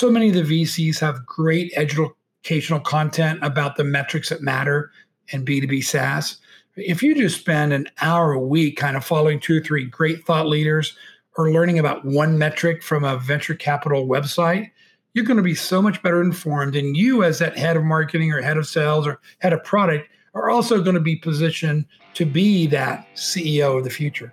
so many of the VCs have great educational content about the metrics that matter in B2B SaaS. If you just spend an hour a week kind of following two or three great thought leaders or learning about one metric from a venture capital website, you're going to be so much better informed. And you, as that head of marketing or head of sales or head of product, are also going to be positioned to be that CEO of the future.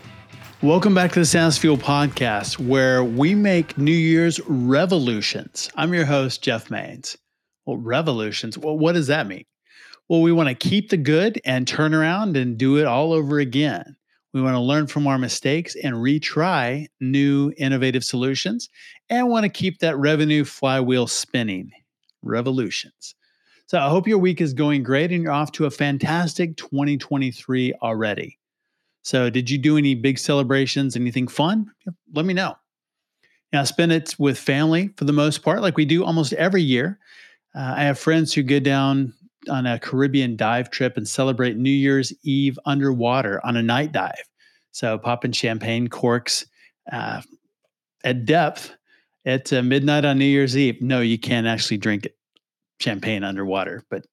Welcome back to the SaaS Fuel podcast, where we make New Year's revolutions. I'm your host, Jeff Mains. Well, revolutions, well, what does that mean? Well, we want to keep the good and turn around and do it all over again. We want to learn from our mistakes and retry new innovative solutions and want to keep that revenue flywheel spinning. Revolutions. So I hope your week is going great and you're off to a fantastic 2023 already. So, did you do any big celebrations, anything fun? Let me know. Now, spend it with family for the most part, like we do almost every year. Uh, I have friends who go down on a Caribbean dive trip and celebrate New Year's Eve underwater on a night dive. So popping champagne corks uh, at depth at uh, midnight on New Year's Eve. No, you can't actually drink champagne underwater, but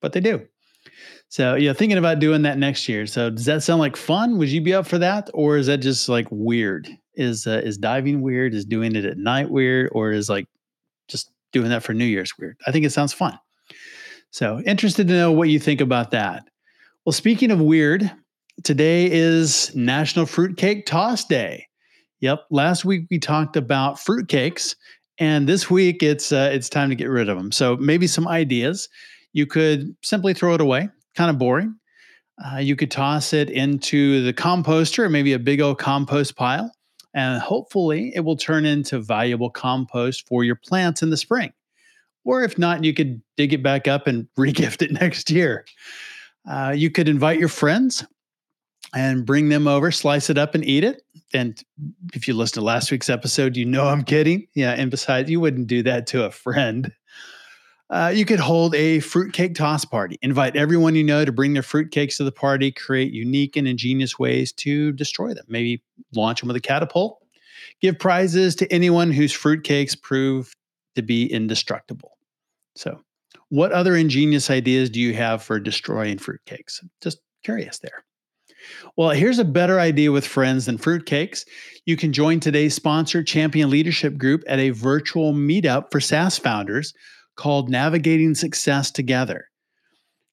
but they do. So yeah, thinking about doing that next year. So does that sound like fun? Would you be up for that, or is that just like weird? Is uh, is diving weird? Is doing it at night weird, or is like just doing that for New Year's weird? I think it sounds fun. So, interested to know what you think about that. Well, speaking of weird, today is National Fruitcake Toss Day. Yep, last week we talked about fruitcakes, and this week it's uh, it's time to get rid of them. So maybe some ideas. You could simply throw it away, kind of boring. Uh, you could toss it into the composter, maybe a big old compost pile, and hopefully it will turn into valuable compost for your plants in the spring. Or if not, you could dig it back up and regift it next year. Uh, you could invite your friends and bring them over, slice it up and eat it. And if you listen to last week's episode, you know I'm kidding. Yeah. And besides, you wouldn't do that to a friend. Uh, you could hold a fruitcake toss party. Invite everyone you know to bring their fruitcakes to the party, create unique and ingenious ways to destroy them. Maybe launch them with a catapult. Give prizes to anyone whose fruitcakes prove to be indestructible. So, what other ingenious ideas do you have for destroying fruitcakes? Just curious there. Well, here's a better idea with friends than fruitcakes. You can join today's sponsor, Champion Leadership Group, at a virtual meetup for SaaS founders called Navigating Success Together.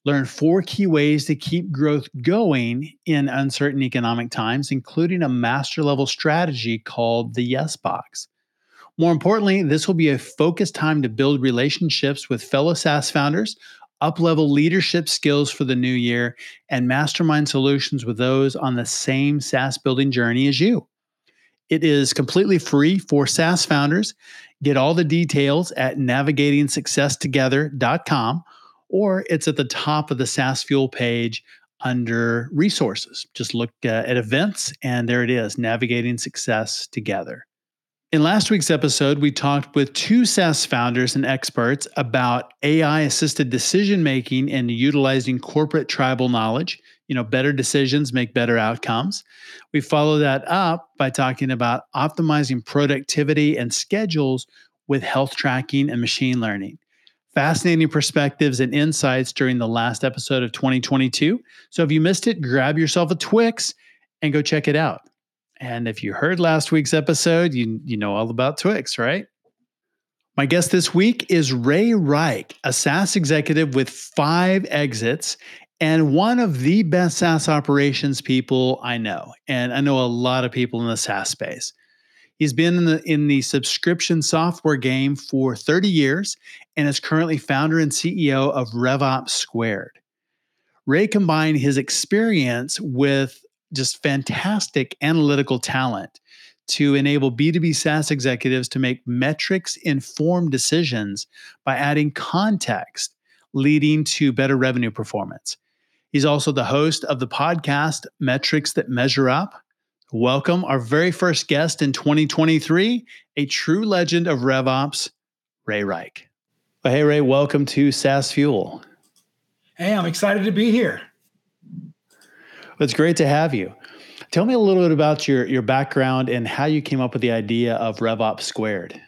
Learn four key ways to keep growth going in uncertain economic times, including a master level strategy called the Yes Box. More importantly, this will be a focused time to build relationships with fellow SaaS founders, uplevel leadership skills for the new year, and mastermind solutions with those on the same SaaS building journey as you. It is completely free for SaaS founders. Get all the details at navigatingsuccesstogether.com or it's at the top of the SaaS Fuel page under resources. Just look uh, at events and there it is, Navigating Success Together. In last week's episode, we talked with two SaaS founders and experts about AI assisted decision making and utilizing corporate tribal knowledge. You know, better decisions make better outcomes. We follow that up by talking about optimizing productivity and schedules with health tracking and machine learning. Fascinating perspectives and insights during the last episode of 2022. So if you missed it, grab yourself a Twix and go check it out. And if you heard last week's episode, you, you know all about Twix, right? My guest this week is Ray Rike, a SaaS executive with five exits and one of the best SaaS operations people I know. And I know a lot of people in the SaaS space. He's been in the in the subscription software game for 30 years and is currently founder and CEO of RevOps Squared. Ray combined his experience with just fantastic analytical talent to enable B2B SaaS executives to make metrics informed decisions by adding context, leading to better revenue performance. He's also the host of the podcast Metrics That Measure Up. Welcome our very first guest in 2023, a true legend of RevOps, Ray Rike. Well, hey, Ray, welcome to SaaS Fuel. Hey, I'm excited to be here. It's great to have you. Tell me a little bit about your, your background and how you came up with the idea of RevOps Squared.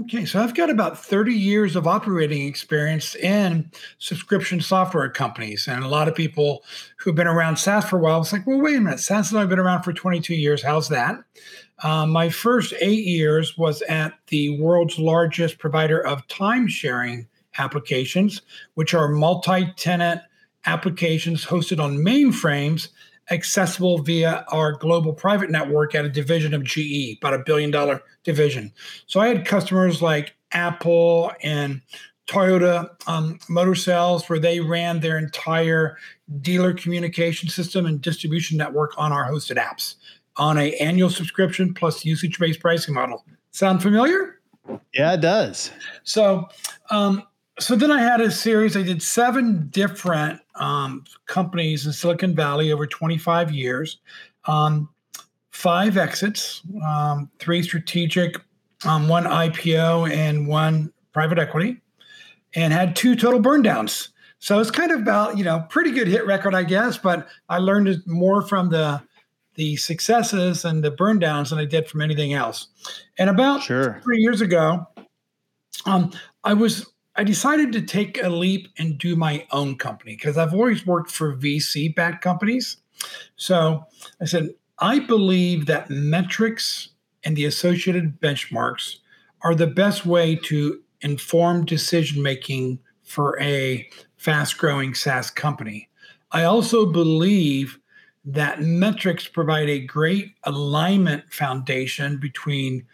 Okay, so I've got about 30 years of operating experience in subscription software companies. And a lot of people who've been around SaaS for a while, it's like, well, wait a minute, SaaS has only been around for 22 years. How's that? Um, my first eight years was at the world's largest provider of time sharing applications, which are multi tenant applications hosted on mainframes accessible via our global private network at a division of GE, about a billion dollar division. So I had customers like Apple and Toyota um, Motor Sales, where they ran their entire dealer communication system and distribution network on our hosted apps on a annual subscription plus usage based pricing model. Sound familiar? Yeah, it does. So um, so then I had a series. I did seven different um, companies in Silicon Valley over 25 years, um, five exits, um, three strategic, um, one IPO, and one private equity, and had two total burn downs. So it's kind of about you know pretty good hit record, I guess. But I learned more from the the successes and the burn downs than I did from anything else. And about sure. three years ago, um, I was I decided to take a leap and do my own company because I've always worked for VC backed companies. So I said, I believe that metrics and the associated benchmarks are the best way to inform decision making for a fast growing SaaS company. I also believe that metrics provide a great alignment foundation between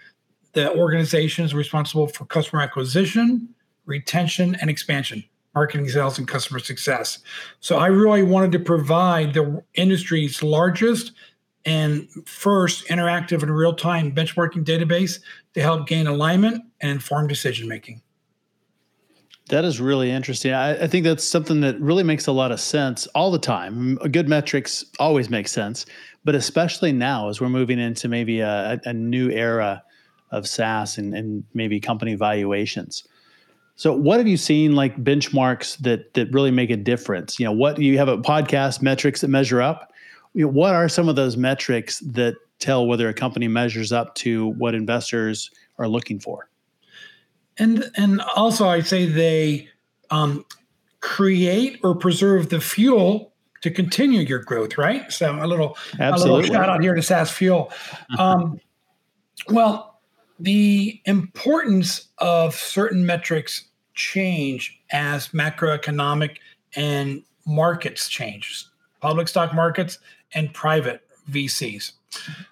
the organizations responsible for customer acquisition, retention, and expansion, marketing, sales, and customer success. So I really wanted to provide the industry's largest and first interactive and real time benchmarking database to help gain alignment and inform decision making. That is really interesting. I, I, think that's something that really makes a lot of sense all the time. Good metrics always make sense, but especially now as we're moving into maybe a, a new era of SaaS and, and maybe company valuations. So, what have you seen like benchmarks that that really make a difference? You know, what you have a podcast metrics that measure up. You know, what are some of those metrics that tell whether a company measures up to what investors are looking for? And and also, I'd say they um, create or preserve the fuel to continue your growth. Right. So a little Absolutely. a little shout out here to SaaS Fuel. Um, well the importance of certain metrics change as macroeconomic and markets change, public stock markets and private VCs.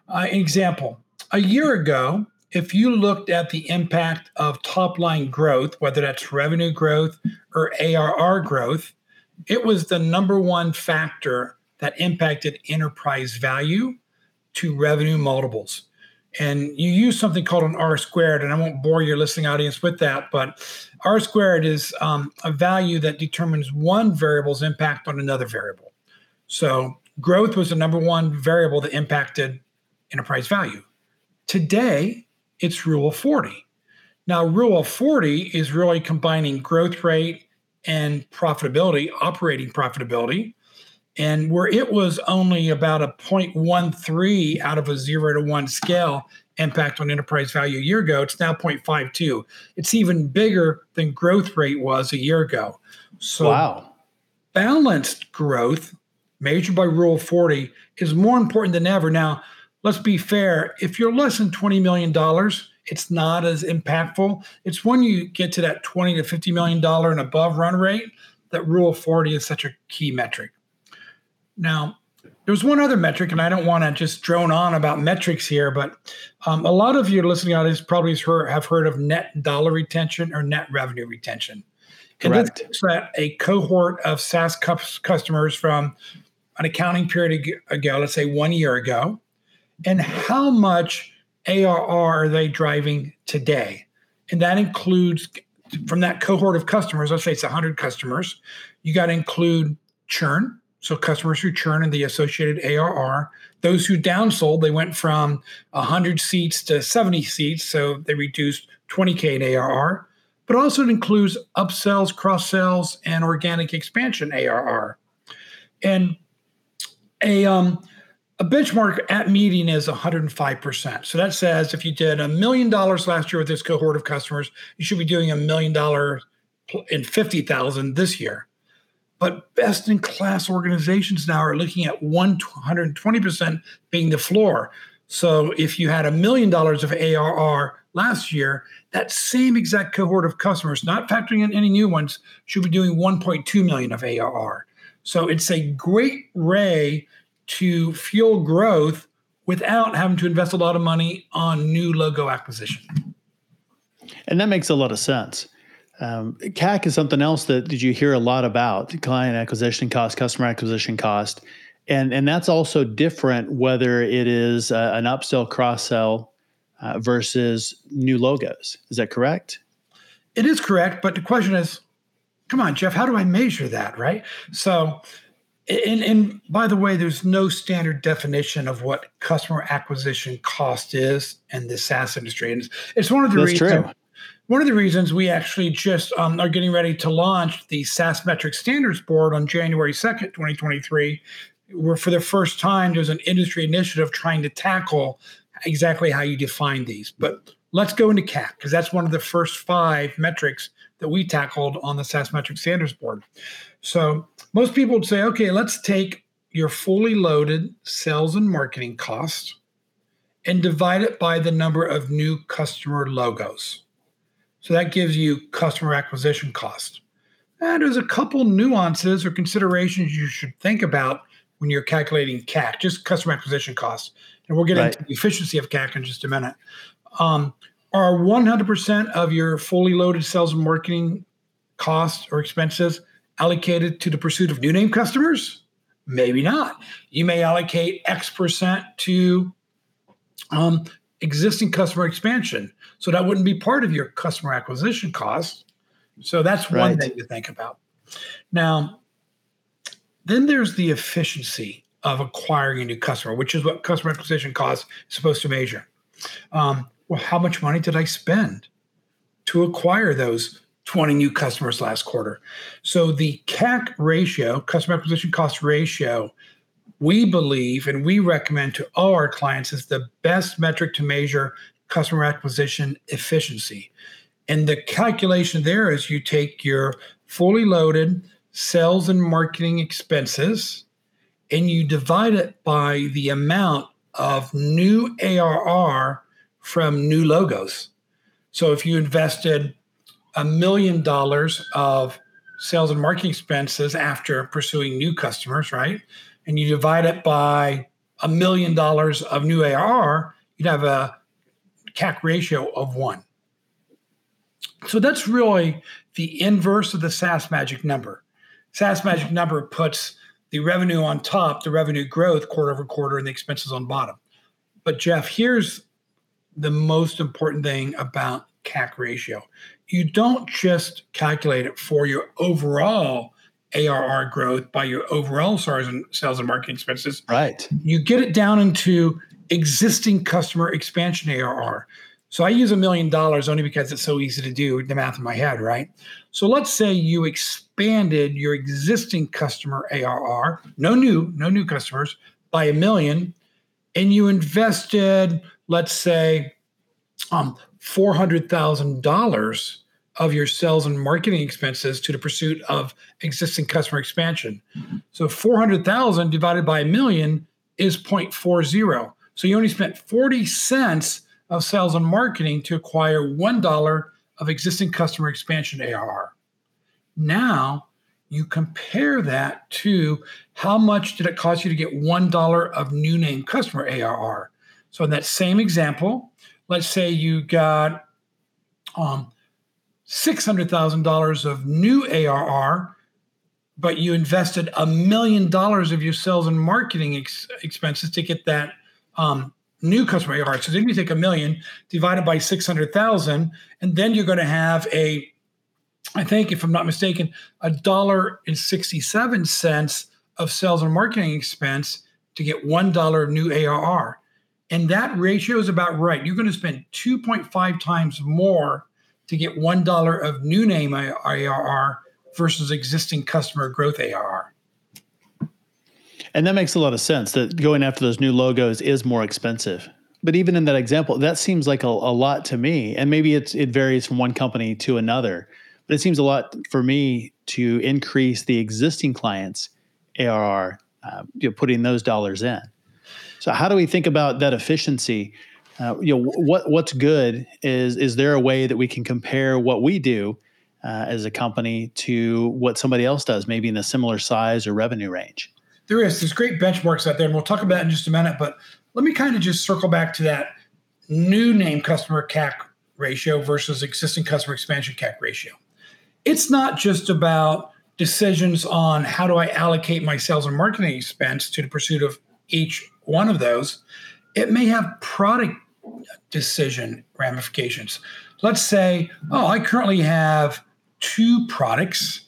Uh, example, a year ago, if you looked at the impact of top line growth, whether that's revenue growth or ARR growth, it was the number one factor that impacted enterprise value to revenue multiples and you use something called an R squared, and I won't bore your listening audience with that, but R squared is um, a value that determines one variable's impact on another variable. So growth was the number one variable that impacted enterprise value. Today, it's rule of 40. Now, rule of 40 is really combining growth rate and profitability, operating profitability, and where it was only about a 0.13 out of a zero to one scale impact on enterprise value a year ago, it's now 0.52. It's even bigger than growth rate was a year ago. So, wow. balanced growth measured by Rule 40 is more important than ever. Now, let's be fair. If you're less than $20 million, it's not as impactful. It's when you get to that 20 to $50 million and above run rate that Rule 40 is such a key metric. Now, there's one other metric, and I don't want to just drone on about metrics here, but um, a lot of your listening audience probably have heard of net dollar retention or net revenue retention. And Correct. this looks at a cohort of SaaS customers from an accounting period ago, let's say one year ago, and how much ARR are they driving today? And that includes from that cohort of customers, let's say it's 100 customers, you got to include churn, so customers who churn and the associated ARR. Those who downsold, they went from 100 seats to 70 seats, so they reduced 20K in ARR. But also it includes upsells, cross sells, and organic expansion ARR. And a um, a benchmark at meeting is 105%. So that says if you did a million dollars last year with this cohort of customers, you should be doing a million dollar in 50,000 this year. But best in class organizations now are looking at 120% being the floor. So if you had a million dollars of ARR last year, that same exact cohort of customers, not factoring in any new ones, should be doing 1.2 million of ARR. So it's a great way to fuel growth without having to invest a lot of money on new logo acquisition. And that makes a lot of sense. Um, CAC is something else that, that you hear a lot about client acquisition cost, customer acquisition cost. And, and that's also different whether it is uh, an upsell, cross sell uh, versus new logos. Is that correct? It is correct. But the question is come on, Jeff, how do I measure that? Right. So and, and by the way, there's no standard definition of what customer acquisition cost is in the SaaS industry, and it's, it's one of the That's reasons. True. One of the reasons we actually just um, are getting ready to launch the SaaS Metric Standards Board on January 2nd, 2023, where for the first time there's an industry initiative trying to tackle exactly how you define these. But let's go into CAC because that's one of the first five metrics that we tackled on the SaaS Metric Standards Board. So most people would say, okay, let's take your fully loaded sales and marketing cost and divide it by the number of new customer logos. So that gives you customer acquisition cost. And there's a couple nuances or considerations you should think about when you're calculating CAC, just customer acquisition cost. And we'll get right. into the efficiency of CAC in just a minute. Um, are 100% of your fully loaded sales and marketing costs or expenses allocated to the pursuit of new name customers? Maybe not. You may allocate X percent to um, existing customer expansion. So that wouldn't be part of your customer acquisition cost. So that's one right. thing to think about. Now, then there's the efficiency of acquiring a new customer, which is what customer acquisition cost is supposed to measure. Um, well, how much money did I spend to acquire those 20 new customers last quarter. So the CAC ratio, customer acquisition cost ratio, we believe and we recommend to all our clients is the best metric to measure customer acquisition efficiency. And the calculation there is you take your fully loaded sales and marketing expenses and you divide it by the amount of new ARR from new logos. So if you invested a million dollars of sales and marketing expenses after pursuing new customers, right? And you divide it by a million dollars of new ARR, you'd have a CAC ratio of one. So that's really the inverse of the SaaS magic number. SaaS magic number puts the revenue on top, the revenue growth quarter over quarter, and the expenses on bottom. But Jeff, here's the most important thing about CAC ratio you don't just calculate it for your overall ARR growth by your overall sales and sales and marketing expenses. Right. You get it down into existing customer expansion ARR. So I use a million dollars only because it's so easy to do the math in my head, right? So let's say you expanded your existing customer ARR, no new, no new customers, by a million, and you invested, let's say, um, $400,000 of your sales and marketing expenses to the pursuit of existing customer expansion. So 400,000 divided by a million is 0.40. So you only spent 40 cents of sales and marketing to acquire $1 of existing customer expansion ARR. Now you compare that to how much did it cost you to get $1 of new name customer ARR. So in that same example, let's say you got um, $600,000 of new ARR, but you invested a million dollars of your sales and marketing ex- expenses to get that um, new customer ARR. So then you take a million divided by 600,000, and then you're going to have a, I think, if I'm not mistaken, a dollar and 67 cents of sales and marketing expense to get $1 of new ARR. And that ratio is about right. You're going to spend 2.5 times more to get $1 of new name ARR versus existing customer growth ARR. And that makes a lot of sense that going after those new logos is more expensive. But even in that example, that seems like a, a lot to me. And maybe it's it varies from one company to another. But it seems a lot for me to increase the existing clients' ARR, uh, you know, putting those dollars in. So how do we think about that efficiency? Uh, you know, what what's good is is there a way that we can compare what we do uh, as a company to what somebody else does, maybe in a similar size or revenue range? There is. There's great benchmarks out there, and we'll talk about in just a minute. But let me kind of just circle back to that new name customer CAC ratio versus existing customer expansion CAC ratio. It's not just about decisions on how do I allocate my sales and marketing expense to the pursuit of each one of those, it may have product decision ramifications. Let's say, oh, I currently have two products.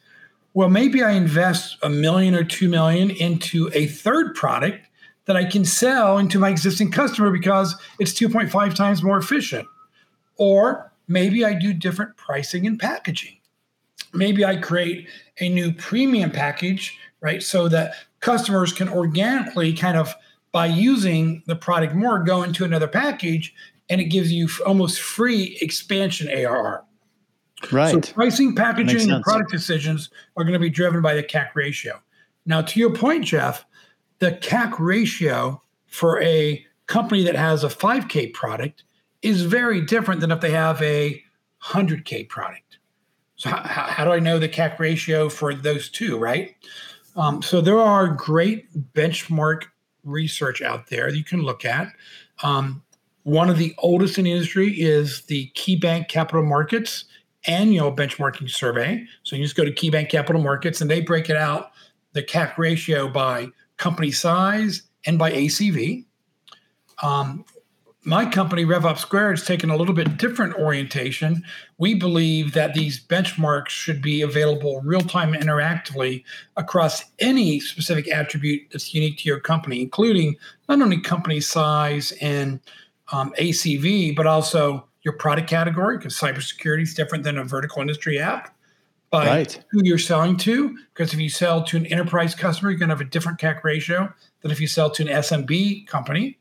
Well, maybe I invest a million or two million into a third product that I can sell into my existing customer because it's 2.5 times more efficient. Or maybe I do different pricing and packaging. Maybe I create a new premium package, right? So that customers can organically kind of by using the product more, go into another package and it gives you almost free expansion ARR. Right. So pricing, packaging, and product decisions are going to be driven by the CAC ratio. Now, to your point, Jeff, the CAC ratio for a company that has a 5K product is very different than if they have a 100K product. So, how, how do I know the CAC ratio for those two, right? Um, so, there are great benchmark research out there that you can look at. Um, one of the oldest in the industry is the KeyBank Capital Markets annual benchmarking survey. So you just go to KeyBank Capital Markets and they break it out the CAC ratio by company size and by ACV. Um, my company, RevOps Squared, has taken a little bit different orientation. We believe that these benchmarks should be available real time interactively across any specific attribute that's unique to your company, including not only company size and um, ACV, but also your product category, because cybersecurity is different than a vertical industry app. By right. who you're selling to, because if you sell to an enterprise customer, you're going to have a different CAC ratio than if you sell to an SMB company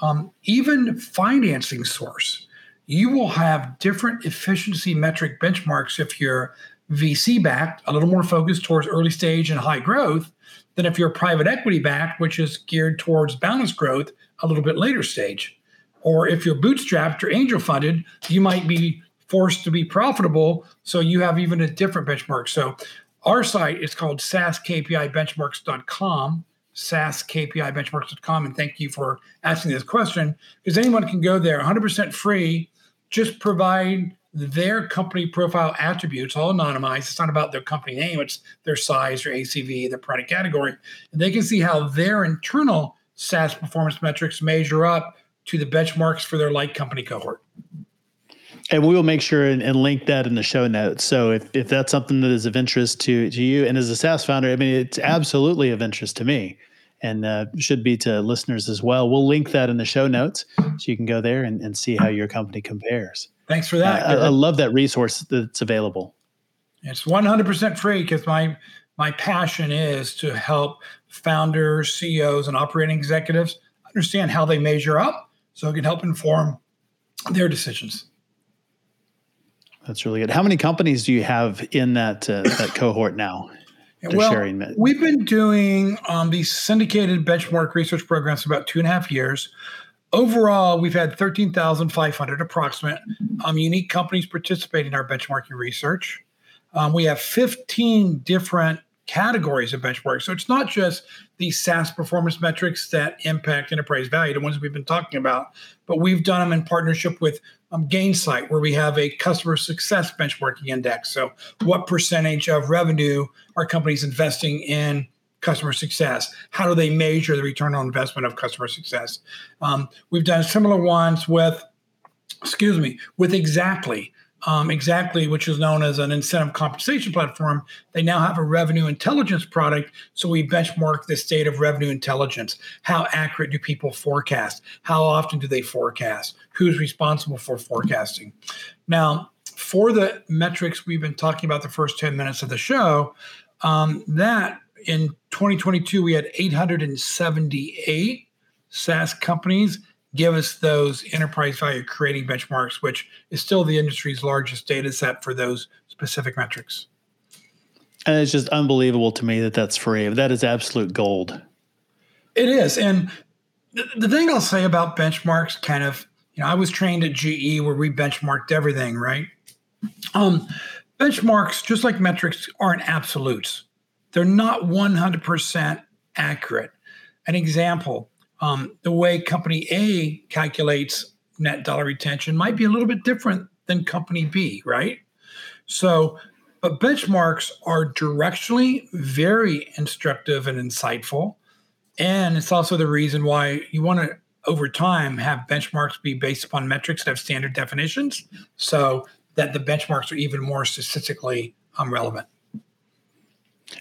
um, even financing source, you will have different efficiency metric benchmarks if you're VC backed, a little more focused towards early stage and high growth, than if you're private equity backed, which is geared towards balanced growth, a little bit later stage. Or if you're bootstrapped or angel funded, you might be forced to be profitable. So you have even a different benchmark. So our site is called SaaSKPIbenchmarks.com saaskpibenchmarks.com. And thank you for asking this question because anyone can go there 100% free. Just provide their company profile attributes, all anonymized. It's not about their company name, it's their size, their ACV, their product category. And they can see how their internal SaaS performance metrics measure up to the benchmarks for their like company cohort. And we will make sure and, and, link that in the show notes. So if, if that's something that is of interest to, to you and as a SaaS founder, I mean, it's absolutely of interest to me and uh, should be to listeners as well. We'll link that in the show notes so you can go there and, and see how your company compares. Thanks for that. Uh, I, I, love that resource that's available. It's 100% free because my my passion is to help founders, CEOs, and operating executives understand how they measure up so it can help inform their decisions. That's really good. How many companies do you have in that uh, that cohort now? well, sharing We've been doing um, these syndicated benchmark research programs for about two and a half years. Overall, we've had 13,500 approximate um, unique companies participating in our benchmarking research. Um, we have 15 different categories of benchmarks. So it's not just the SaaS performance metrics that impact enterprise value, the ones we've been talking about, but we've done them in partnership with um, Gainsight, where we have a customer success benchmarking index. So, what percentage of revenue are companies investing in customer success? How do they measure the return on investment of customer success? Um, we've done similar ones with, excuse me, with Xactly um, Xactly, which is known as an incentive compensation platform. They now have a revenue intelligence product. So we benchmark the state of revenue intelligence. How accurate do people forecast? How often do they forecast? Who's responsible for forecasting? Now, for the metrics we've been talking about the first 10 minutes of the show, um, that in 2022, we had 878 SaaS companies give us those enterprise value creating benchmarks, which is still the industry's largest data set for those specific metrics. And it's just unbelievable to me that that's free. That is absolute gold. It is. And the, the thing I'll say about benchmarks, kind of, you know, I was trained at GE where we benchmarked everything, right? Um, benchmarks, just like metrics, aren't absolutes. They're not 100% accurate. An example um, the way company A calculates net dollar retention might be a little bit different than company B, right? So, but benchmarks are directionally very instructive and insightful. And it's also the reason why you want to, over time, have benchmarks be based upon metrics that have standard definitions so that the benchmarks are even more statistically um, relevant.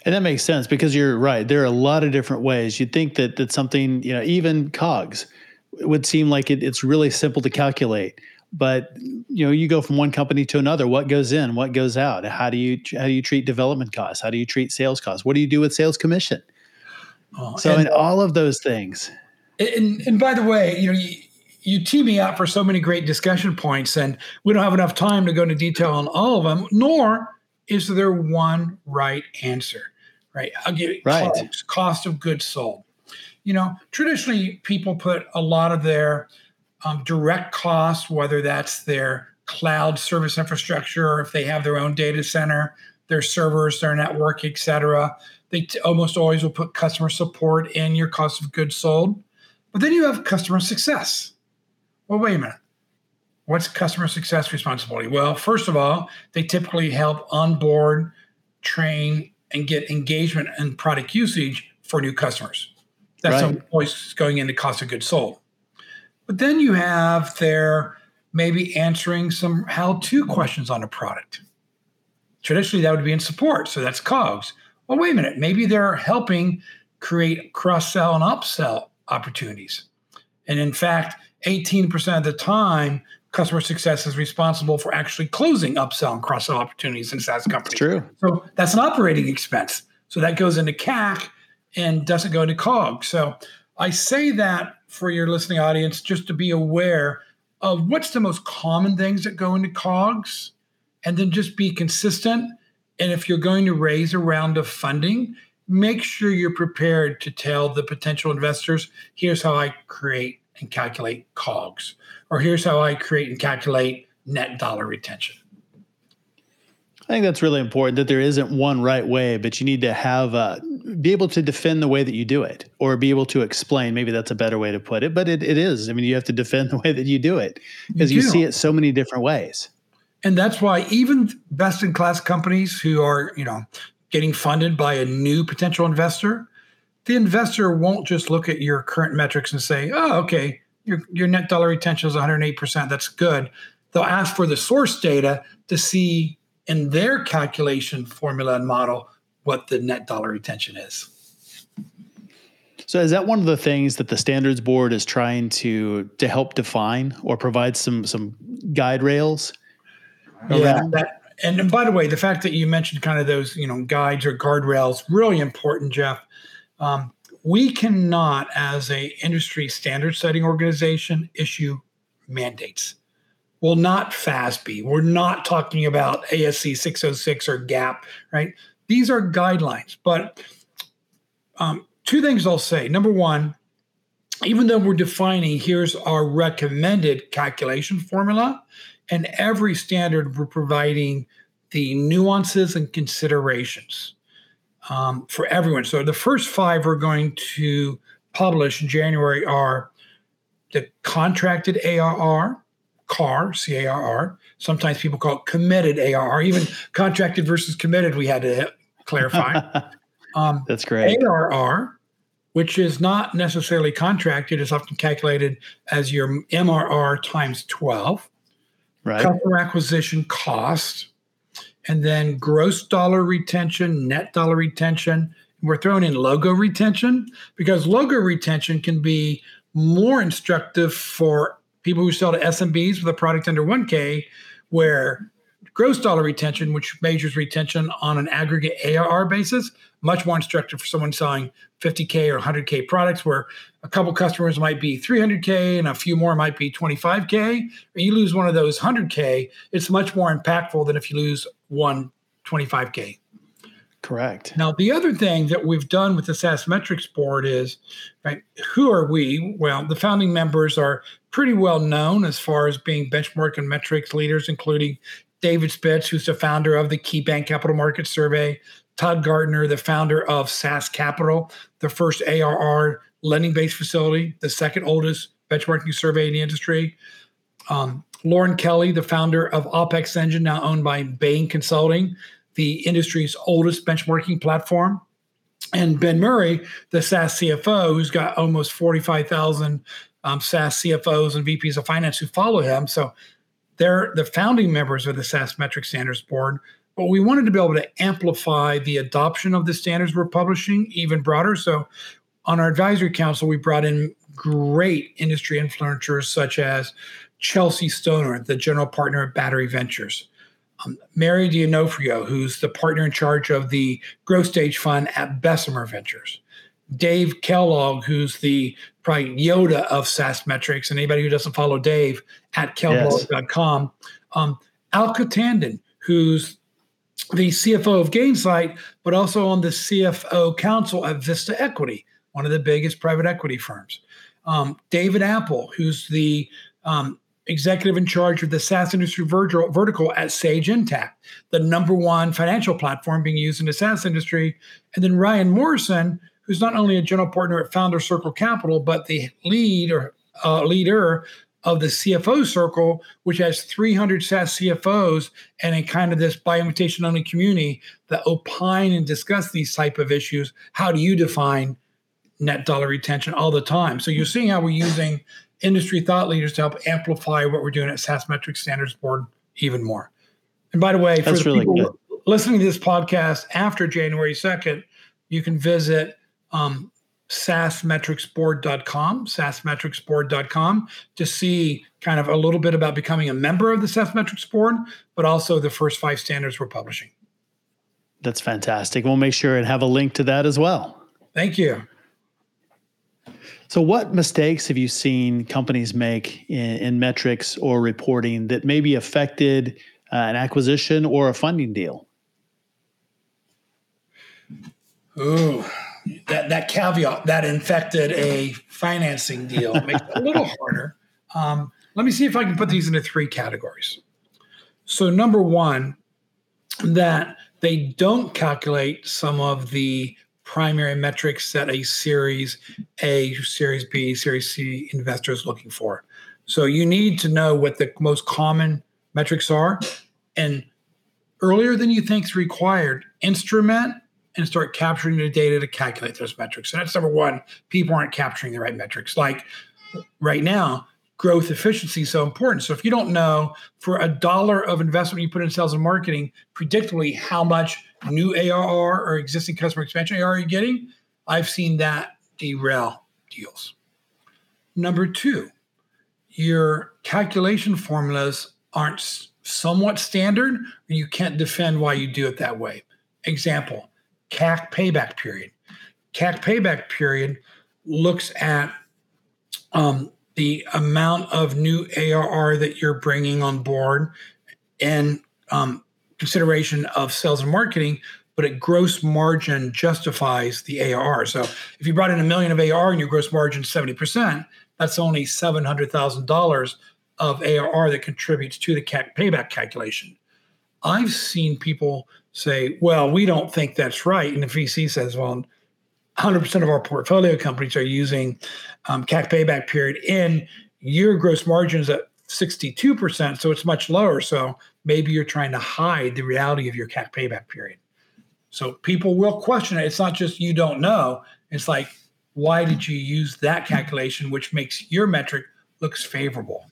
And that makes sense because you're right. There are a lot of different ways. You'd think that that something, you know, even COGS would seem like it, it's really simple to calculate. But you know, you go from one company to another. What goes in? What goes out? How do you how do you treat development costs? How do you treat sales costs? What do you do with sales commission? Oh, so, and, in all of those things. And, and by the way, you know, you, you tee me up for so many great discussion points, and we don't have enough time to go into detail on all of them. Nor is there one right answer? Right. I'll give you right. cost, cost of goods sold. You know, traditionally people put a lot of their um, direct costs, whether that's their cloud service infrastructure, or if they have their own data center, their servers, their network, et cetera. They t- almost always will put customer support in your cost of goods sold. But then you have customer success. Well, wait a minute. What's customer success responsibility? Well, first of all, they typically help onboard, train, and get engagement and product usage for new customers. That's right. always going into cost of goods sold. But then you have their maybe answering some how-to questions on a product. Traditionally, that would be in support, so that's COGS. Well, wait a minute, maybe they're helping create cross-sell and upsell opportunities. And in fact, 18% of the time, customer success is responsible for actually closing upsell and cross sell opportunities in SaaS companies. True. So that's an operating expense. So that goes into CAC and doesn't go into COG. So I say that for your listening audience just to be aware of what's the most common things that go into COGS and then just be consistent. And if you're going to raise a round of funding, make sure you're prepared to tell the potential investors here's how I create and calculate COGS or here's how I create and calculate net dollar retention. I think that's really important that there isn't one right way, but you need to have uh, be able to defend the way that you do it, or be able to explain. Maybe that's a better way to put it, but it, it is. I mean, you have to defend the way that you do it because you, you see it so many different ways. And that's why even best in class companies who are, you know, getting funded by a new potential investor, the investor won't just look at your current metrics and say, "Oh, okay, your, your net dollar retention is 108%. That's good. They'll ask for the source data to see in their calculation formula and model what the net dollar retention is. So is that one of the things that the standards board is trying to to help define or provide some some guide rails? Yeah, that, and by the way, the fact that you mentioned kind of those you know guides or guardrails really important, Jeff. Um, we cannot, as a industry standard setting organization, issue mandates. Well, not FASB. We're not talking about ASC 606 or GAAP, right? These are guidelines. But um, two things I'll say. Number one, even though we're defining here's our recommended calculation formula, and every standard we're providing the nuances and considerations um, for everyone. So the first five we're going to publish in January are the contracted ARR, CAR, C A R R. Sometimes people call it committed ARR. Even contracted versus committed, we had to clarify. Um, That's great. ARR, which is not necessarily contracted, is often calculated as your MRR times 12. right. customer acquisition cost, and then gross dollar retention, net dollar retention. We're throwing in logo retention because logo retention can be more instructive for people who sell to SMBs with a product under 1K, where gross dollar retention, which measures retention on an aggregate ARR basis, much more instructive for someone selling 50K or 100K products, where a couple customers might be 300K and a few more might be 25K. Or you lose one of those 100K, it's much more impactful than if you lose one 25K. Correct. Now, the other thing that we've done with the SaaS Metrics Board is, right, who are we? Well, the founding members are pretty well known as far as being benchmark and metrics leaders, including David Spitz, who's the founder of the KeyBank Capital Markets Survey, Todd Gardner, the founder of SaaS Capital, the first ARR lending based facility, the second oldest benchmarking survey in the industry. Um, Lauren Kelly, the founder of OPEX Engine, now owned by Bain Consulting, the industry's oldest benchmarking platform. And Ben Murray, the SaaS CFO, who's got almost 45,000 um, SaaS CFOs and VPs of finance who follow him. So they're the founding members of the SaaS Metric Standards Board. But we wanted to be able to amplify the adoption of the standards we're publishing even broader. So on our advisory council, we brought in great industry influencers such as Chelsea Stoner, the general partner of Battery Ventures, um, Mary D'Onofrio, who's the partner in charge of the growth stage fund at Bessemer Ventures, Dave Kellogg, who's the probably Yoda of SaaS metrics, and anybody who doesn't follow Dave at kellblog.com, yes. um, Alka Tandon, who's the CFO of Gainsight, but also on the CFO council at Vista Equity, one of the biggest private equity firms. Um, David Appel, who's the um, executive in charge of the SaaS industry vertical at Sage Intacct, the number one financial platform being used in the SaaS industry. And then Ryan Morrison, who's not only a general partner at Founder Circle Capital, but the lead or uh, leader of the CFO Circle, which has 300 SaaS CFOs and a kind of this by invitation only community that opine and discuss these type of issues. How do you define net dollar retention all the time? So you're seeing how we're using industry thought leaders to help amplify what we're doing at SaaS Metrics Standards Board even more. And by the way, That's for the really people good. listening to this podcast after January 2nd, you can visit um, SaaSmetricsBoard.com, SaaSmetricsBoard.com to see kind of a little bit about becoming a member of the SaaS Metrics Board, but also the first five standards we're publishing. That's fantastic. We'll make sure and have a link to that as well. Thank you. So, what mistakes have you seen companies make in, in metrics or reporting that maybe affected uh, an acquisition or a funding deal? Ooh, that that caveat that infected a financing deal makes it a little harder. Um, let me see if I can put these into three categories. So number one, that they don't calculate some of the primary metrics that a Series A, Series B, Series C investor is looking for. So you need to know what the most common metrics are, and earlier than you think is required, instrument and start capturing the data to calculate those metrics. So that's number one. People aren't capturing the right metrics. Like right now, growth efficiency is so important. So if you don't know for a dollar of investment you put in sales and marketing, predictably how much new ARR or existing customer expansion ARR you're you getting, I've seen that derail deals. Number two, your calculation formulas aren't somewhat standard, or you can't defend why you do it that way. Example, CAC payback period. CAC payback period looks at um, the amount of new ARR that you're bringing on board and um, consideration of sales and marketing, but a gross margin justifies the ARR. So if you brought in a million of ARR and your gross margin 70%, that's only $700,000 of ARR that contributes to the payback calculation. I've seen people say, well, we don't think that's right. And the VC says, well, 100% of our portfolio companies are using um, CAC payback period in your gross margins at 62%. So it's much lower. So maybe you're trying to hide the reality of your CAC payback period. So people will question it. It's not just you don't know. It's like, why did you use that calculation, which makes your metric looks favorable?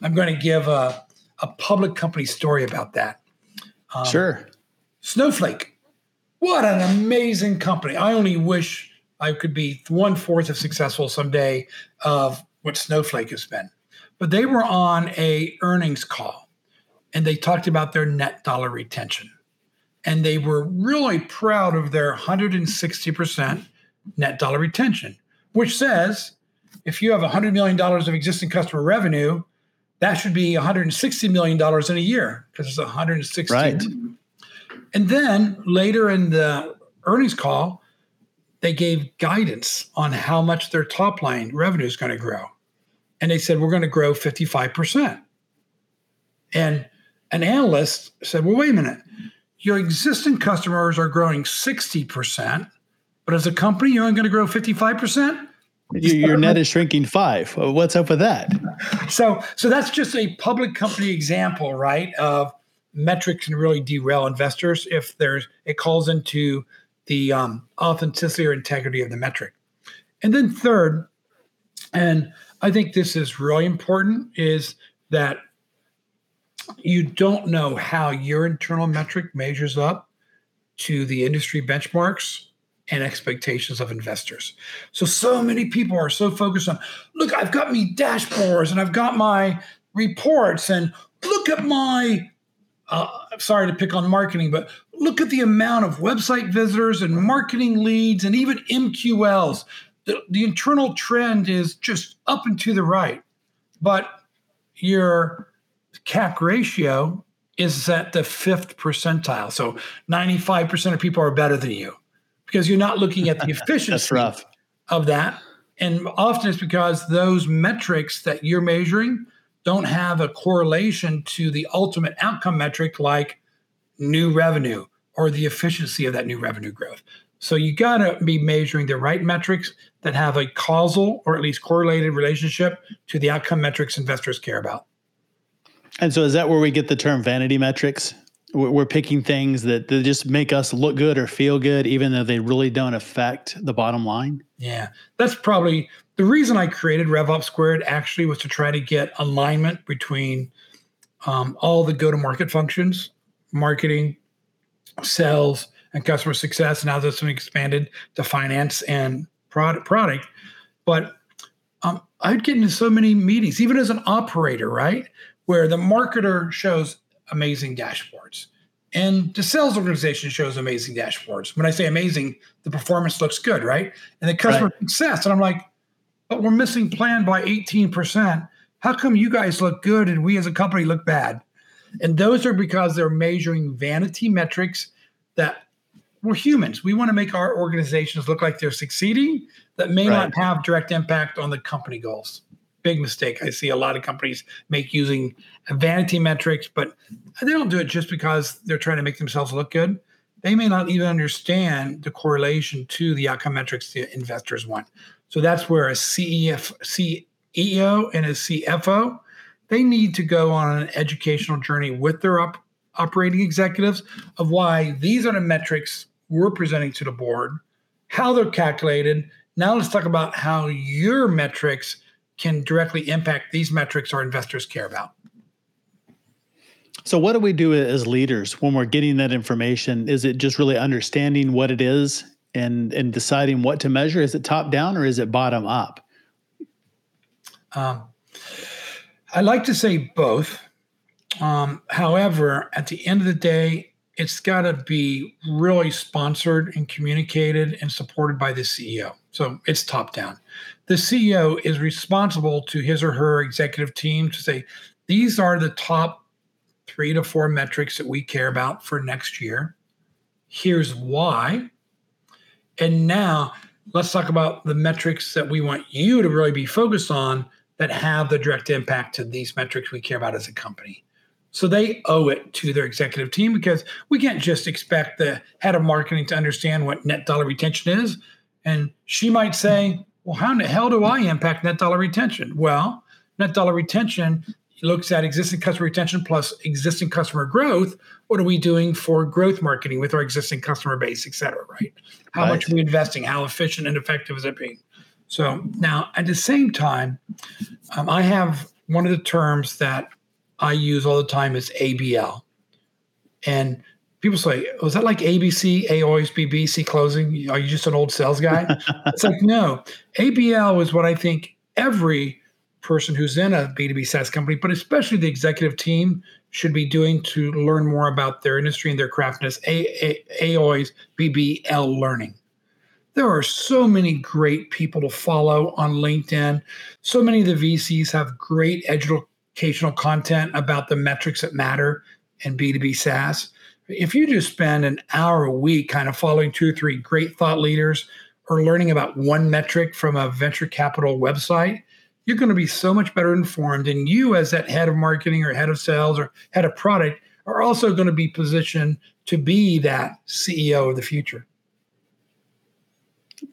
I'm going to give a, a public company story about that. Um, sure. Snowflake. What an amazing company. I only wish I could be one fourth as successful someday of what Snowflake has been. But they were on a earnings call and they talked about their net dollar retention. And they were really proud of their 160% net dollar retention, which says if you have $100 million of existing customer revenue, that should be $160 million in a year because it's 160. Right. And then later in the earnings call, they gave guidance on how much their top line revenue is going to grow. And they said, we're going to grow 55%. And an analyst said, well, wait a minute. Your existing customers are growing 60%, but as a company, you're only going to grow 55%? Your, your net is shrinking five. What's up with that? So, so that's just a public company example, right? Of metrics can really derail investors if there's it calls into the um, authenticity or integrity of the metric. And then third, and I think this is really important, is that you don't know how your internal metric measures up to the industry benchmarks and expectations of investors. So, so many people are so focused on, look, I've got me dashboards and I've got my reports and look at my, uh, sorry to pick on marketing, but look at the amount of website visitors and marketing leads and even MQLs. The, the internal trend is just up and to the right, but your CAC ratio is at the fifth percentile. So 95% of people are better than you because you're not looking at the efficiency of that. And often it's because those metrics that you're measuring don't have a correlation to the ultimate outcome metric like new revenue or the efficiency of that new revenue growth. So you got to be measuring the right metrics that have a causal or at least correlated relationship to the outcome metrics investors care about. And so is that where we get the term vanity metrics? we're picking things that, that just make us look good or feel good, even though they really don't affect the bottom line. Yeah, that's probably the reason I created RevOps Squared. Actually, was to try to get alignment between um, all the go-to-market functions, marketing, sales, and customer success. Now that's been expanded to finance and product. product. But um, I'd get into so many meetings, even as an operator, right, where the marketer shows amazing dashboards. And the sales organization shows amazing dashboards. When I say amazing, the performance looks good, right? And the customer right. success. And I'm like, but we're missing plan by 18%. How come you guys look good and we as a company look bad? And those are because they're measuring vanity metrics that we're humans. We want to make our organizations look like they're succeeding that may right. not have direct impact on the company goals big mistake I see a lot of companies make using vanity metrics, but they don't do it just because they're trying to make themselves look good. They may not even understand the correlation to the outcome metrics the investors want. So that's where a CEF, CEO and a CFO, they need to go on an educational journey with their op- operating executives of why these are the metrics we're presenting to the board, how they're calculated. Now let's talk about how your metrics can directly impact these metrics our investors care about. So, what do we do as leaders when we're getting that information? Is it just really understanding what it is and and deciding what to measure? Is it top down or is it bottom up? Um, I like to say both. Um, however, at the end of the day, it's got to be really sponsored and communicated and supported by the CEO. So it's top down the CEO is responsible to his or her executive team to say, these are the top three to four metrics that we care about for next year. Here's why. And now let's talk about the metrics that we want you to really be focused on that have the direct impact to these metrics we care about as a company. So they owe it to their executive team because we can't just expect the head of marketing to understand what net dollar retention is. And she might say, well, how in the hell do I impact net dollar retention? Well, net dollar retention looks at existing customer retention plus existing customer growth. What are we doing for growth marketing with our existing customer base, et cetera, right? How right. much are we investing? How efficient and effective is it being? So now at the same time, um, I have one of the terms that I use all the time is ABL. And people say, was oh, that like ABC, A always be BC closing? Are you just an old sales guy? it's like, no. ABL is what I think every person who's in a B2B SaaS company, but especially the executive team, should be doing to learn more about their industry and their craftness. A, A, A always BBL learning. There are so many great people to follow on LinkedIn. So many of the VCs have great educational content about the metrics that matter in B2B SaaS. If you just spend an hour a week kind of following two or three great thought leaders or learning about one metric from a venture capital website, you're going to be so much better informed. And you, as that head of marketing or head of sales or head of product, are also going to be positioned to be that CEO of the future.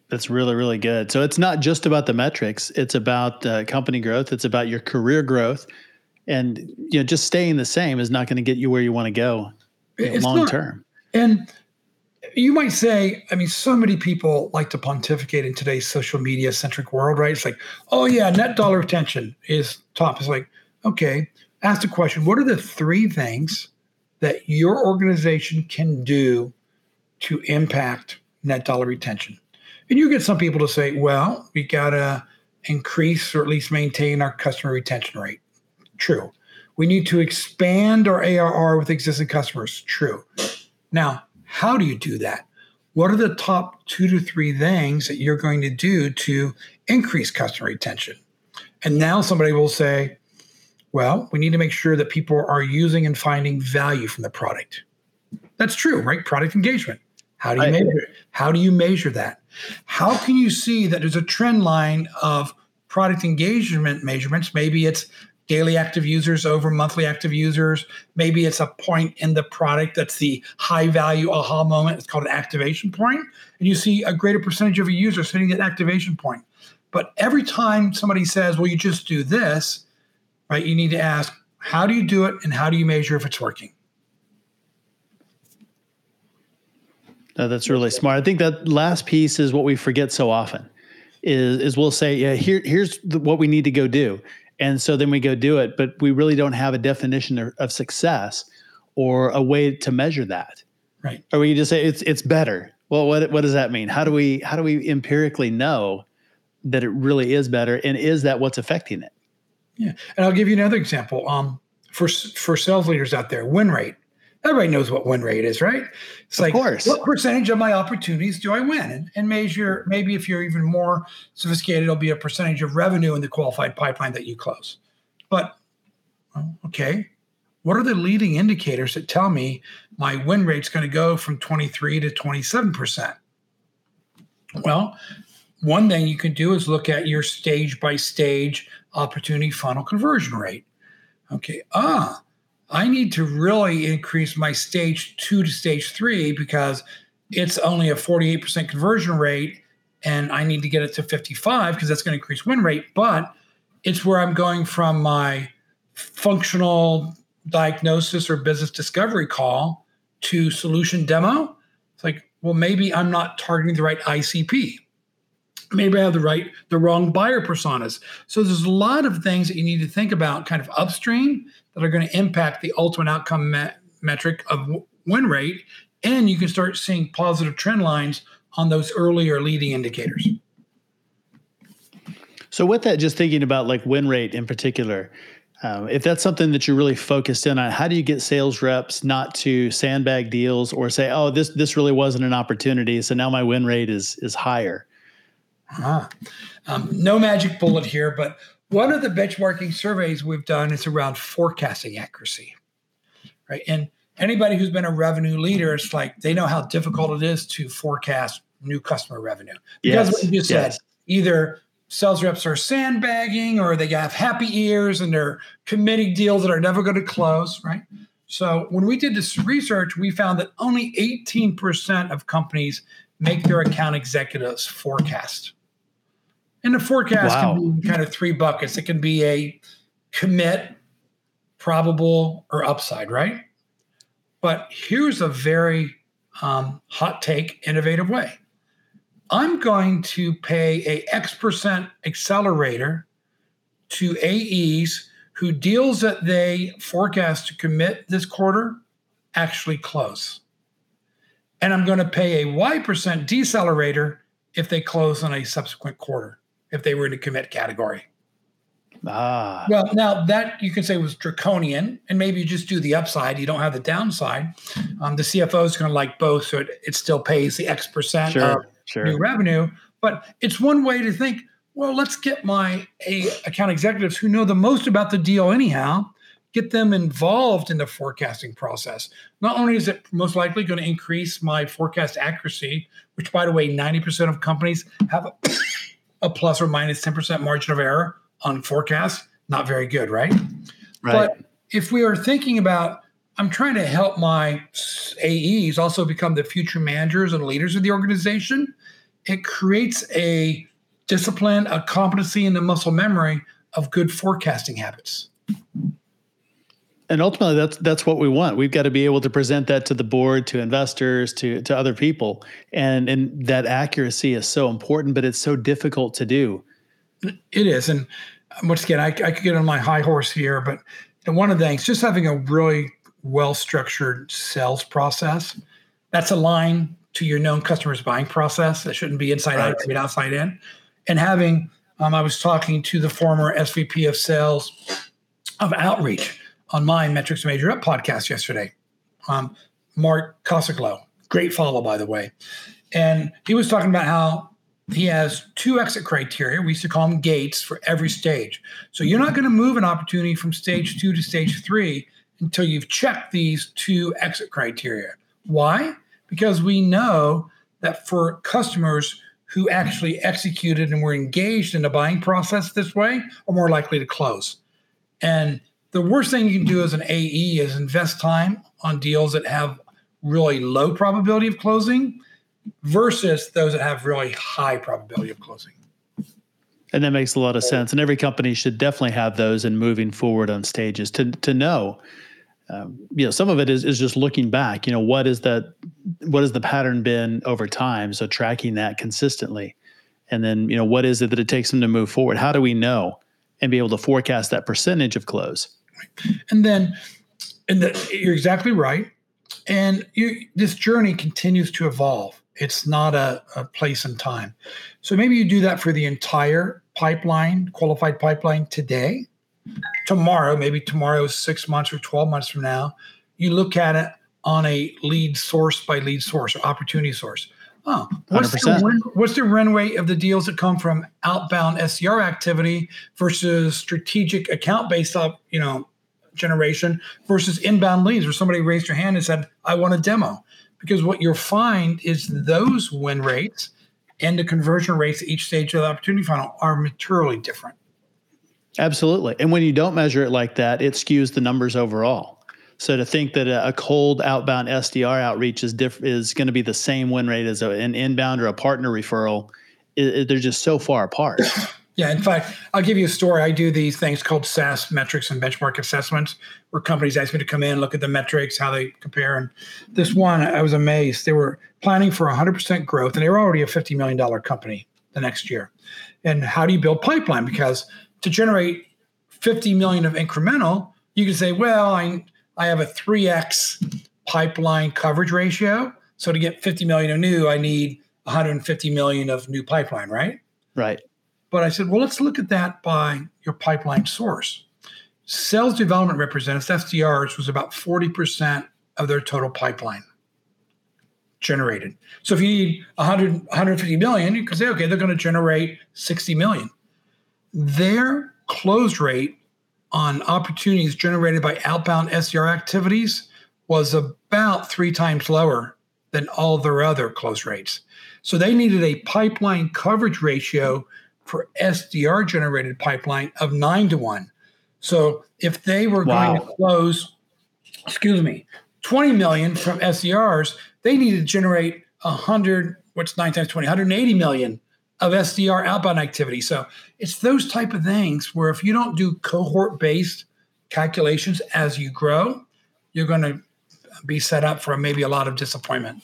That's really, really good. So it's not just about the metrics; it's about uh, company growth. It's about your career growth, and you know, just staying the same is not going to get you where you want to go know, long not. term. And you might say, I mean, so many people like to pontificate in today's social media centric world, right? It's like, oh yeah, net dollar retention is top. It's like, okay, ask the question: What are the three things that your organization can do to impact net dollar retention? And you get some people to say, well, we got to increase or at least maintain our customer retention rate. True. We need to expand our ARR with existing customers. True. Now, how do you do that? What are the top two to three things that you're going to do to increase customer retention? And now somebody will say, well, we need to make sure that people are using and finding value from the product. That's true, right? Product engagement. How do you I, measure it? How do you measure that? How can you see that there's a trend line of product engagement measurements? Maybe it's daily active users over monthly active users. Maybe it's a point in the product that's the high value aha moment. It's called an activation point. And you see a greater percentage of a user hitting that activation point. But every time somebody says, well, you just do this, right, you need to ask, how do you do it and how do you measure if it's working? That's really smart. I think that last piece is what we forget so often. Is is we'll say, yeah, here here's the, what we need to go do, and so then we go do it, but we really don't have a definition of, success or a way to measure that. Right. Or we just say it's it's better. Well, what what does that mean? How do we how do we empirically know that it really is better, and is that what's affecting it? Yeah, and I'll give you another example. Um, for for sales leaders out there, win rate everybody knows what win rate is, right? It's of like course. what percentage of my opportunities do I win? And, and measure maybe if you're even more sophisticated, it'll be a percentage of revenue in the qualified pipeline that you close. But okay, what are the leading indicators that tell me my win rate's going to go from 23 to 27%? Well, one thing you can do is look at your stage by stage opportunity funnel conversion rate. Okay, ah, I need to really increase my stage two to stage three because it's only a 48% conversion rate and I need to get it to 55 because that's going to increase win rate. But it's where I'm going from my functional diagnosis or business discovery call to solution demo. It's like, well, maybe I'm not targeting the right ICP. Maybe I have the right, the wrong buyer personas. So there's a lot of things that you need to think about kind of upstream that are going to impact the ultimate outcome me- metric of win rate. And you can start seeing positive trend lines on those earlier leading indicators. So, with that, just thinking about like win rate in particular, um, if that's something that you're really focused in on, how do you get sales reps not to sandbag deals or say, "Oh, this this really wasn't an opportunity, so now my win rate is is higher"? Ah, um, no magic bullet here, but one of the benchmarking surveys we've done is around forecasting accuracy, right? And anybody who's been a revenue leader, it's like they know how difficult it is to forecast new customer revenue because yes, what you just yes. said, either sales reps are sandbagging or they have happy ears and they're committing deals that are never going to close, right? So when we did this research, we found that only 18% of companies make their account executives forecast. And the forecast wow. can be kind of three buckets. It can be a commit, probable, or upside, right? But here's a very um, hot take, innovative way. I'm going to pay a X percent accelerator to AEs who deals that they forecast to commit this quarter actually close. And I'm going to pay a Y percent decelerator if they close on a subsequent quarter, if they were in a commit category. Ah. Well, now that you can say was draconian, and maybe you just do the upside, you don't have the downside. Um, the CFO is going to like both, so it, it still pays the X percent Sure. of Sure. new revenue. But it's one way to think. Well, let's get my a, account executives who know the most about the deal anyhow. Get them involved in the forecasting process. Not only is it most likely going to increase my forecast accuracy, which, by the way, ninety percent of companies have a, plus or minus minus ten percent margin of error on forecast. Not very good, right? Right. But if we are thinking about, I'm trying to help my AEs also become the future managers and leaders of the organization, it creates a discipline, a competency, and a muscle memory of good forecasting habits. And ultimately that's that's what we want we've got to be able to present that to the board to investors to to other people and and that accuracy is so important but it's so difficult to do It is. And once again, I, I could get on my high horse here, but one of the things, just having a really well structured sales process that's aligned to your known customers' buying process. That shouldn't be inside Right. out, but outside in. And having, um, I was talking to the former SVP of sales of outreach on my Metrics Measure Up podcast yesterday, um, Mark Kosoglow. Great follow, by the way. And he was talking about how he has two exit criteria. We used to call them gates for every stage. So you're not going to move an opportunity from stage two to stage three until you've checked these two exit criteria. Why? Because we know that for customers who actually executed and were engaged in the buying process this way are more likely to close. And the worst thing you can do as an AE is invest time on deals that have really low probability of closing versus those that have really high probability of closing. and that makes a lot of sense. And every company should definitely have those and moving forward on stages to to know um, you know some of it is, is just looking back you know what is that what has the pattern been over time? So tracking that consistently. And then you know what is it that it takes them to move forward? How do we know and be able to forecast that percentage of close And then, and the, you're exactly right. And you, this journey continues to evolve. It's not a, a place and time. So maybe you do that for the entire pipeline, qualified pipeline today. Tomorrow, maybe tomorrow six months or 12 months from now, you look at it on a lead source by lead source or opportunity source. Oh, what's the, 100%. run, what's the run rate of the deals that come from outbound SDR activity versus strategic account based up, you know, generation versus inbound leads where somebody raised their hand and said, I want a demo. Because what you'll find is those win rates and the conversion rates at each stage of the opportunity funnel are materially different. Absolutely. And when you don't measure it like that, it skews the numbers overall. So to think that a, cold outbound SDR outreach is diff- is going to be the same win rate as a, an inbound or a partner referral, i i- they're just so far apart. Yeah, in fact, I'll give you a story. I do these things called SaaS metrics and benchmark assessments, where companies ask me to come in, look at the metrics, how they compare. And this one, I was amazed. They were planning for 100% growth, and they were already a $50 million company the next year. And how do you build pipeline? Because to generate 50 million of incremental, you can say, well, I I have a 3x pipeline coverage ratio. So to get 50 million of new, I need 150 million of new pipeline, right? right. But I said, well, let's look at that by your pipeline source. Sales development representatives, SDRs, was about 40% of their total pipeline generated. So if you need 100, 150 million, you can say, okay, they're going to generate 60 million. Their close rate on opportunities generated by outbound SDR activities was about three times lower than all their other close rates. So they needed a pipeline coverage ratio for SDR generated pipeline of nine to one. So if they were Wow. going to close, excuse me, 20 million from SDRs, they needed to generate 100, what's nine times 20, 180 million of SDR outbound activity. So it's those type of things where if you don't do cohort based calculations as you grow, you're going to be set up for maybe a lot of disappointment.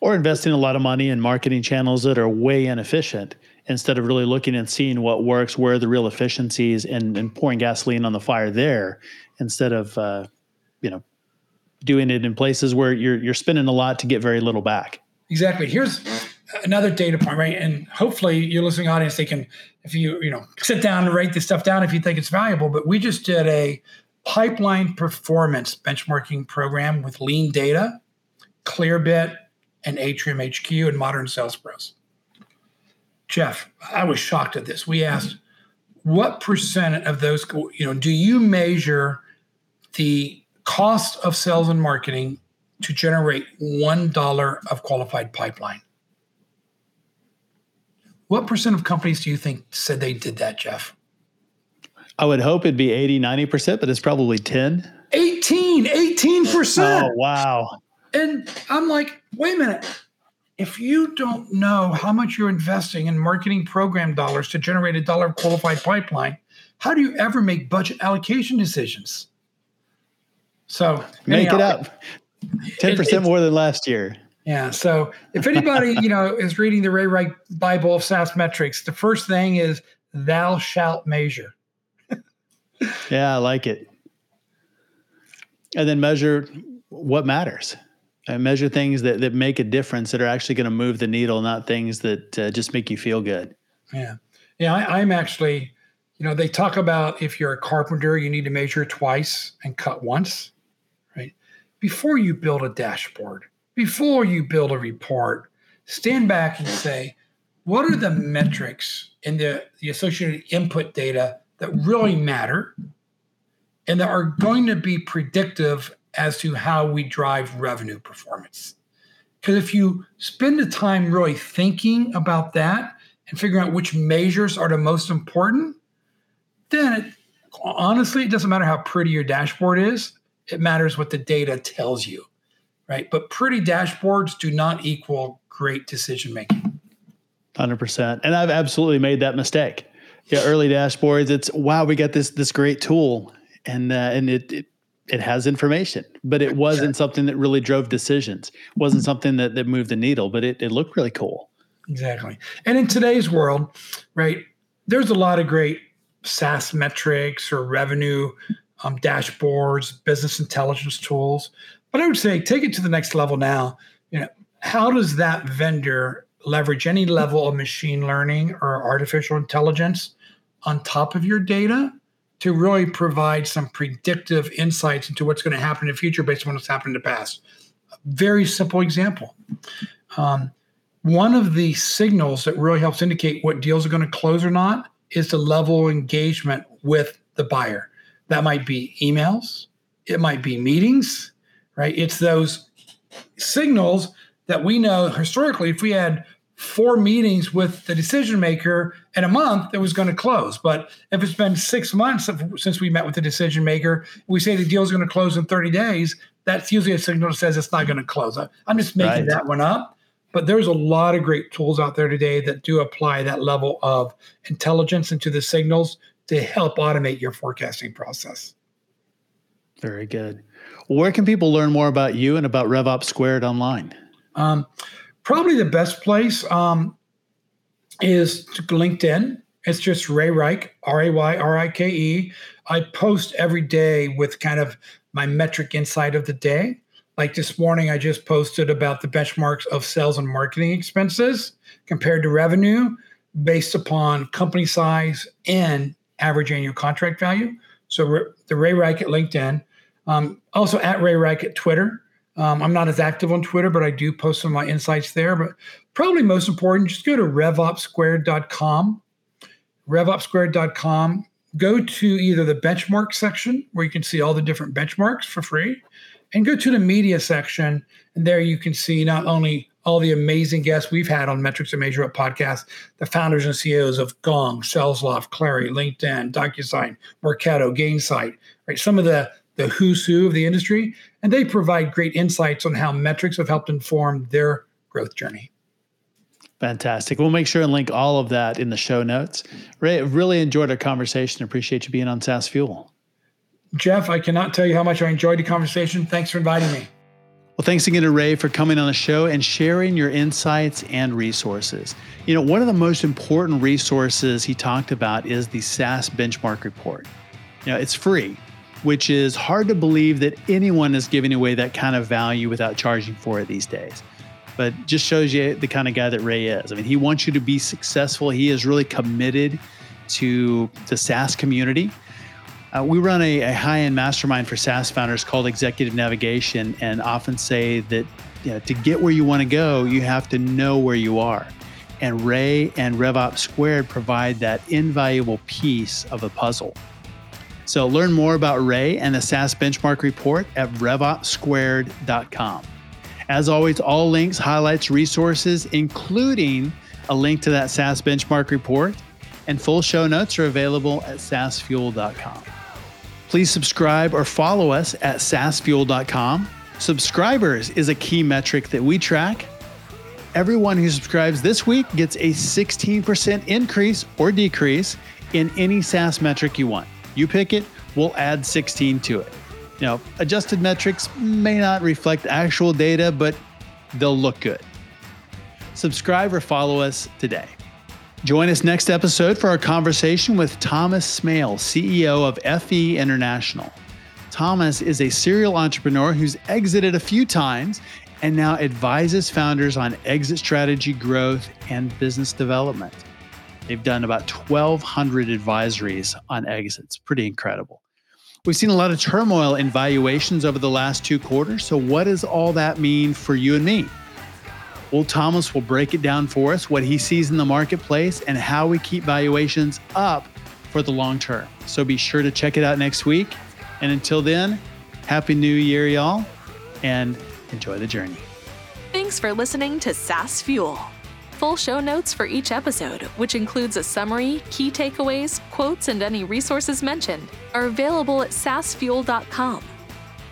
Or investing a lot of money in marketing channels that are way inefficient instead of really looking and seeing what works, where are the real efficiencies, and, and pouring gasoline on the fire there instead of uh, you know doing it in places where you're you're spending a lot to get very little back. Exactly. Here's another data point, right? And hopefully, your listening audience they can, if you you know, sit down and write this stuff down if you think it's valuable. But we just did a pipeline performance benchmarking program with Lean Data, Clearbit, and Atrium HQ and Modern Sales Pros. Jeff, I was shocked at this. We asked, what percent of those, you know, do you measure the cost of sales and marketing to generate $1 of qualified pipeline? What percent of companies do you think said they did that, Jeff? I would hope it'd be 80, 90%, but it's probably 10. 18, 18%. Oh, wow. And I'm like, wait a minute. If you don't know how much you're investing in marketing program dollars to generate a dollar of qualified pipeline, how do you ever make budget allocation decisions? So make anyhow, it up. 10% it, more than last year. Yeah. So if anybody, you know, is reading the Ray Rike Bible of SaaS metrics, the first thing is thou shalt measure. yeah, I like it. And then measure what matters. And measure things that, that make a difference that are actually going to move the needle, not things that uh, just make you feel good. Yeah. Yeah. I, I'm actually, you know, they talk about if you're a carpenter, you need to measure twice and cut once, right? Before you build a dashboard, before you build a report, stand back and say, what are the metrics and the, the associated input data that really matter and that are going to be predictive as to how we drive revenue performance. Because if you spend the time really thinking about that and figuring out which measures are the most important, then it, honestly, it doesn't matter how pretty your dashboard is. It matters what the data tells you, right? But pretty dashboards do not equal great decision making. 100%. And I've absolutely made that mistake yeah, early dashboards. It's wow, we got this this great tool, and uh, and it, it it has information, but it wasn't something that really drove decisions. It wasn't something that that moved the needle, but it it looked really cool. Exactly. And in today's world, right, there's a lot of great SaaS metrics or revenue um, dashboards, business intelligence tools. But I would say take it to the next level now. You know, how does that vendor leverage any level of machine learning or artificial intelligence on top of your data to really provide some predictive insights into what's going to happen in the future based on what's happened in the past. A very simple example. Um, one of the signals that really helps indicate what deals are going to close or not is the level of engagement with the buyer. That might be emails, it might be meetings, right? It's those signals that we know historically if we had four meetings with the decision maker in a month, it was going to close. But if it's been six months since we met with the decision maker, we say the deal is going to close in 30 days, that's usually a signal that says it's not going to close. I'm just making right. that one up. But there's a lot of great tools out there today that do apply that level of intelligence into the signals to help automate your forecasting process. Very good. Where can people learn more about you and about RevOps Squared online? Um, probably the best place um, is LinkedIn. It's just Ray Rike, R A Y R I K E. I post every day with kind of my metric insight of the day. Like this morning, I just posted about the benchmarks of sales and marketing expenses compared to revenue based upon company size and average annual contract value. So the Ray Rike at LinkedIn, um, also at Ray Rike at Twitter. Um, I'm not as active on Twitter, but I do post some of my insights there. But probably most important, just go to revopssquared.com. Revopssquared.com. Go to either the benchmark section where you can see all the different benchmarks for free, and go to the media section. And there you can see not only all the amazing guests we've had on Metrics and Measure Up podcast, the founders and CEOs of Gong, Salesloft, Clari, LinkedIn, DocuSign, Marketo, Gainsight, right? Some of the the who's who of the industry, and they provide great insights on how metrics have helped inform their growth journey. Fantastic. We'll make sure and link all of that in the show notes. Ray, really enjoyed our conversation. Appreciate you being on SaaS Fuel. Jeff, I cannot tell you how much I enjoyed the conversation. Thanks for inviting me. Well, thanks again to Ray for coming on the show and sharing your insights and resources. You know, one of the most important resources he talked about is the SaaS benchmark report. You know, it's free, which is hard to believe that anyone is giving away that kind of value without charging for it these days. But just shows you the kind of guy that Ray is. I mean, he wants you to be successful. He is really committed to the SaaS community. Uh, we run a, a high end mastermind for SaaS founders called Executive Navigation, and often say that you know, to get where you want to go, you have to know where you are. And Ray and RevOps Squared provide that invaluable piece of the puzzle. So learn more about Ray and the SaaS Benchmark Report at RevOpsSquared.com. As always, all links, highlights, resources, including a link to that SaaS Benchmark Report, and full show notes are available at saasfuel.com. Please subscribe or follow us at saasfuel.com. Subscribers is a key metric that we track. Everyone who subscribes this week gets a 16% increase or decrease in any SaaS metric you want. You pick it, we'll add 16 to it. Now, adjusted metrics may not reflect actual data, but they'll look good. Subscribe or follow us today. Join us next episode for our conversation with Thomas Smale, CEO of FE International. Thomas is a serial entrepreneur who's exited a few times and now advises founders on exit strategy, growth, and business development. They've done about 1,200 advisories on exits. Pretty incredible. We've seen a lot of turmoil in valuations over the last two quarters. So, what does all that mean for you and me? Well, Thomas will break it down for us what he sees in the marketplace and how we keep valuations up for the long term. So be sure to check it out next week. And until then, Happy New Year, y'all, and enjoy the journey. Thanks for listening to SaaS Fuel. Full show notes for each episode, which includes a summary, key takeaways, quotes, and any resources mentioned, are available at saasfuel.com.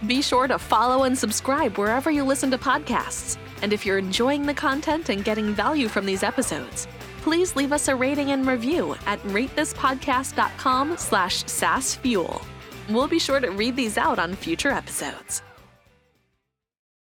Be sure to follow and subscribe wherever you listen to podcasts. And if you're enjoying the content and getting value from these episodes, please leave us a rating and review at ratethispodcast.com slash saasfuel. We'll be sure to read these out on future episodes.